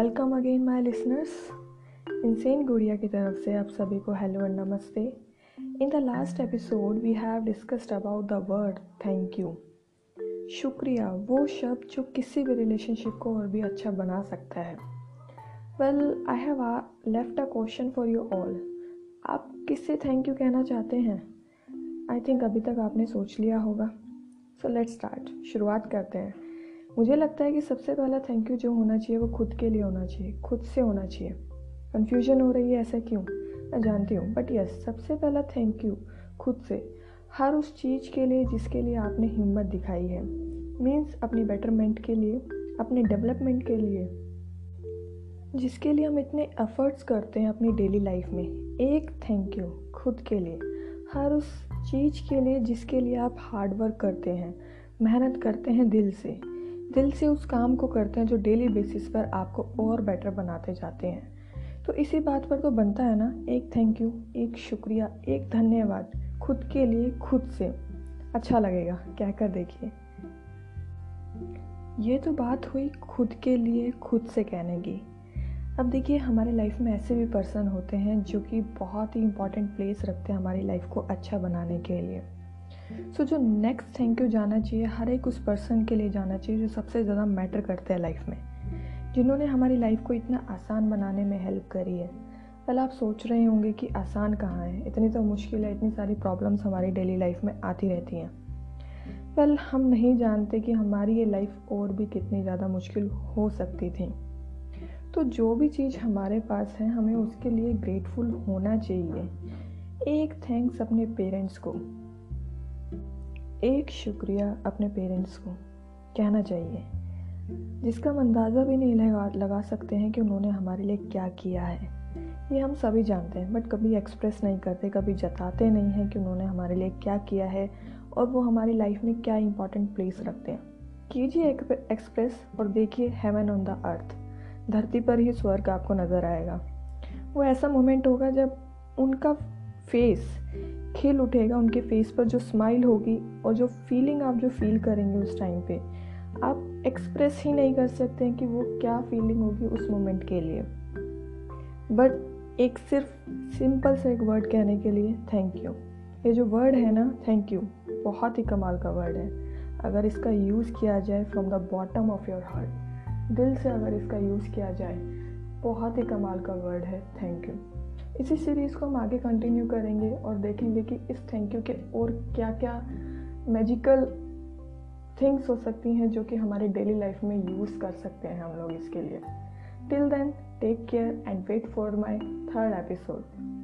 Welcome again my listeners इंसेन गुड़िया की तरफ़ से आप सभी को हेलो एंड नमस्ते. In the last episode we have discussed about the word thank you शुक्रिया, वो शब्द जो किसी भी रिलेशनशिप को और भी अच्छा बना सकता है. Well I have left a question for you all आप किससे थैंक यू कहना चाहते हैं? आई थिंक अभी तक आपने सोच लिया होगा. सो लेट्स स्टार्ट शुरुआत करते हैं. मुझे लगता है कि सबसे पहला थैंक यू जो होना चाहिए वो खुद के लिए होना चाहिए, खुद से होना चाहिए। कन्फ्यूज़न हो रही है, ऐसा क्यों? मैं जानती हूँ बट यस सबसे पहला थैंक यू खुद से। हर उस चीज़ के लिए जिसके लिए आपने हिम्मत दिखाई है। मीन्स अपनी बेटरमेंट के लिए, अपने डेवलपमेंट के लिए। जिसके लिए हम इतने एफर्ट्स करते हैं अपनी डेली लाइफ में। एक थैंक यू खुद के लिए। हर उस चीज़ के लिए जिसके लिए आप हार्ड वर्क करते हैं, मेहनत करते हैं दिल से। दिल से उस काम को करते हैं जो डेली बेसिस पर आपको और बेटर बनाते जाते हैं। तो इसी बात पर तो बनता है ना, एक थैंक यू एक शुक्रिया, एक धन्यवाद, खुद के लिए, खुद से। अच्छा लगेगा, क्या कर देखिए। ये तो बात हुई खुद के लिए, खुद से कहने की। अब देखिए, हमारे लाइफ में ऐसे भी पर्सन होते हैं जो कि बहुत ही इंपॉर्टेंट प्लेस रखते हैं हमारी लाइफ को अच्छा बनाने के लिए। सो so, जो नेक्स्ट थैंक यू जाना चाहिए? हर एक उस पर्सन के लिए जाना चाहिए जो सबसे ज़्यादा मैटर करते हैं लाइफ में। जिन्होंने हमारी लाइफ को इतना आसान बनाने में हेल्प करी है। वेल आप सोच रहे होंगे कि आसान कहाँ है? इतनी तो मुश्किल है इतनी सारी प्रॉब्लम्स हमारी डेली लाइफ में आती रहती हैं। वेल हम नहीं जानते कि हमारी ये लाइफ और भी कितनी ज़्यादा मुश्किल हो सकती थी। तो जो भी चीज़ हमारे पास है हमें उसके लिए ग्रेटफुल होना चाहिए। एक थैंक्स अपने पेरेंट्स को। एक शुक्रिया अपने पेरेंट्स को, कहना चाहिए। जिसका हम अंदाज़ा भी नहीं लगा लगा सकते हैं कि उन्होंने हमारे लिए क्या किया है। ये हम सभी जानते हैं बट कभी एक्सप्रेस नहीं करते, कभी जताते नहीं हैं कि उन्होंने हमारे लिए क्या किया है और वो हमारी लाइफ में क्या इंपॉर्टेंट प्लेस रखते हैं। कीजिए एक्सप्रेस और देखिए हेवन ऑन द अर्थ धरती पर ही स्वर्ग आपको नज़र आएगा। वो ऐसा मोमेंट होगा जब उनका फेस खिल उठेगा, उनके फेस पर जो स्माइल होगी और जो फीलिंग आप जो फील करेंगे उस टाइम पे, आप एक्सप्रेस ही नहीं कर सकते हैं कि वो क्या फीलिंग होगी उस मोमेंट के लिए। बट एक सिर्फ़ सिंपल से एक वर्ड कहने के लिए थैंक यू ये जो वर्ड है ना थैंक यू बहुत ही कमाल का वर्ड है। अगर इसका यूज़ किया जाए from the bottom of your heart दिल से अगर इसका यूज़ किया जाए, बहुत ही कमाल का वर्ड है थैंक यू इसी सीरीज़ को हम आगे कंटिन्यू करेंगे और देखेंगे कि इस थैंक यू के और क्या क्या मैजिकल थिंग्स हो सकती हैं जो कि हमारे डेली लाइफ में यूज़ कर सकते हैं हम लोग इसके लिए। Till then take care and wait for my third episode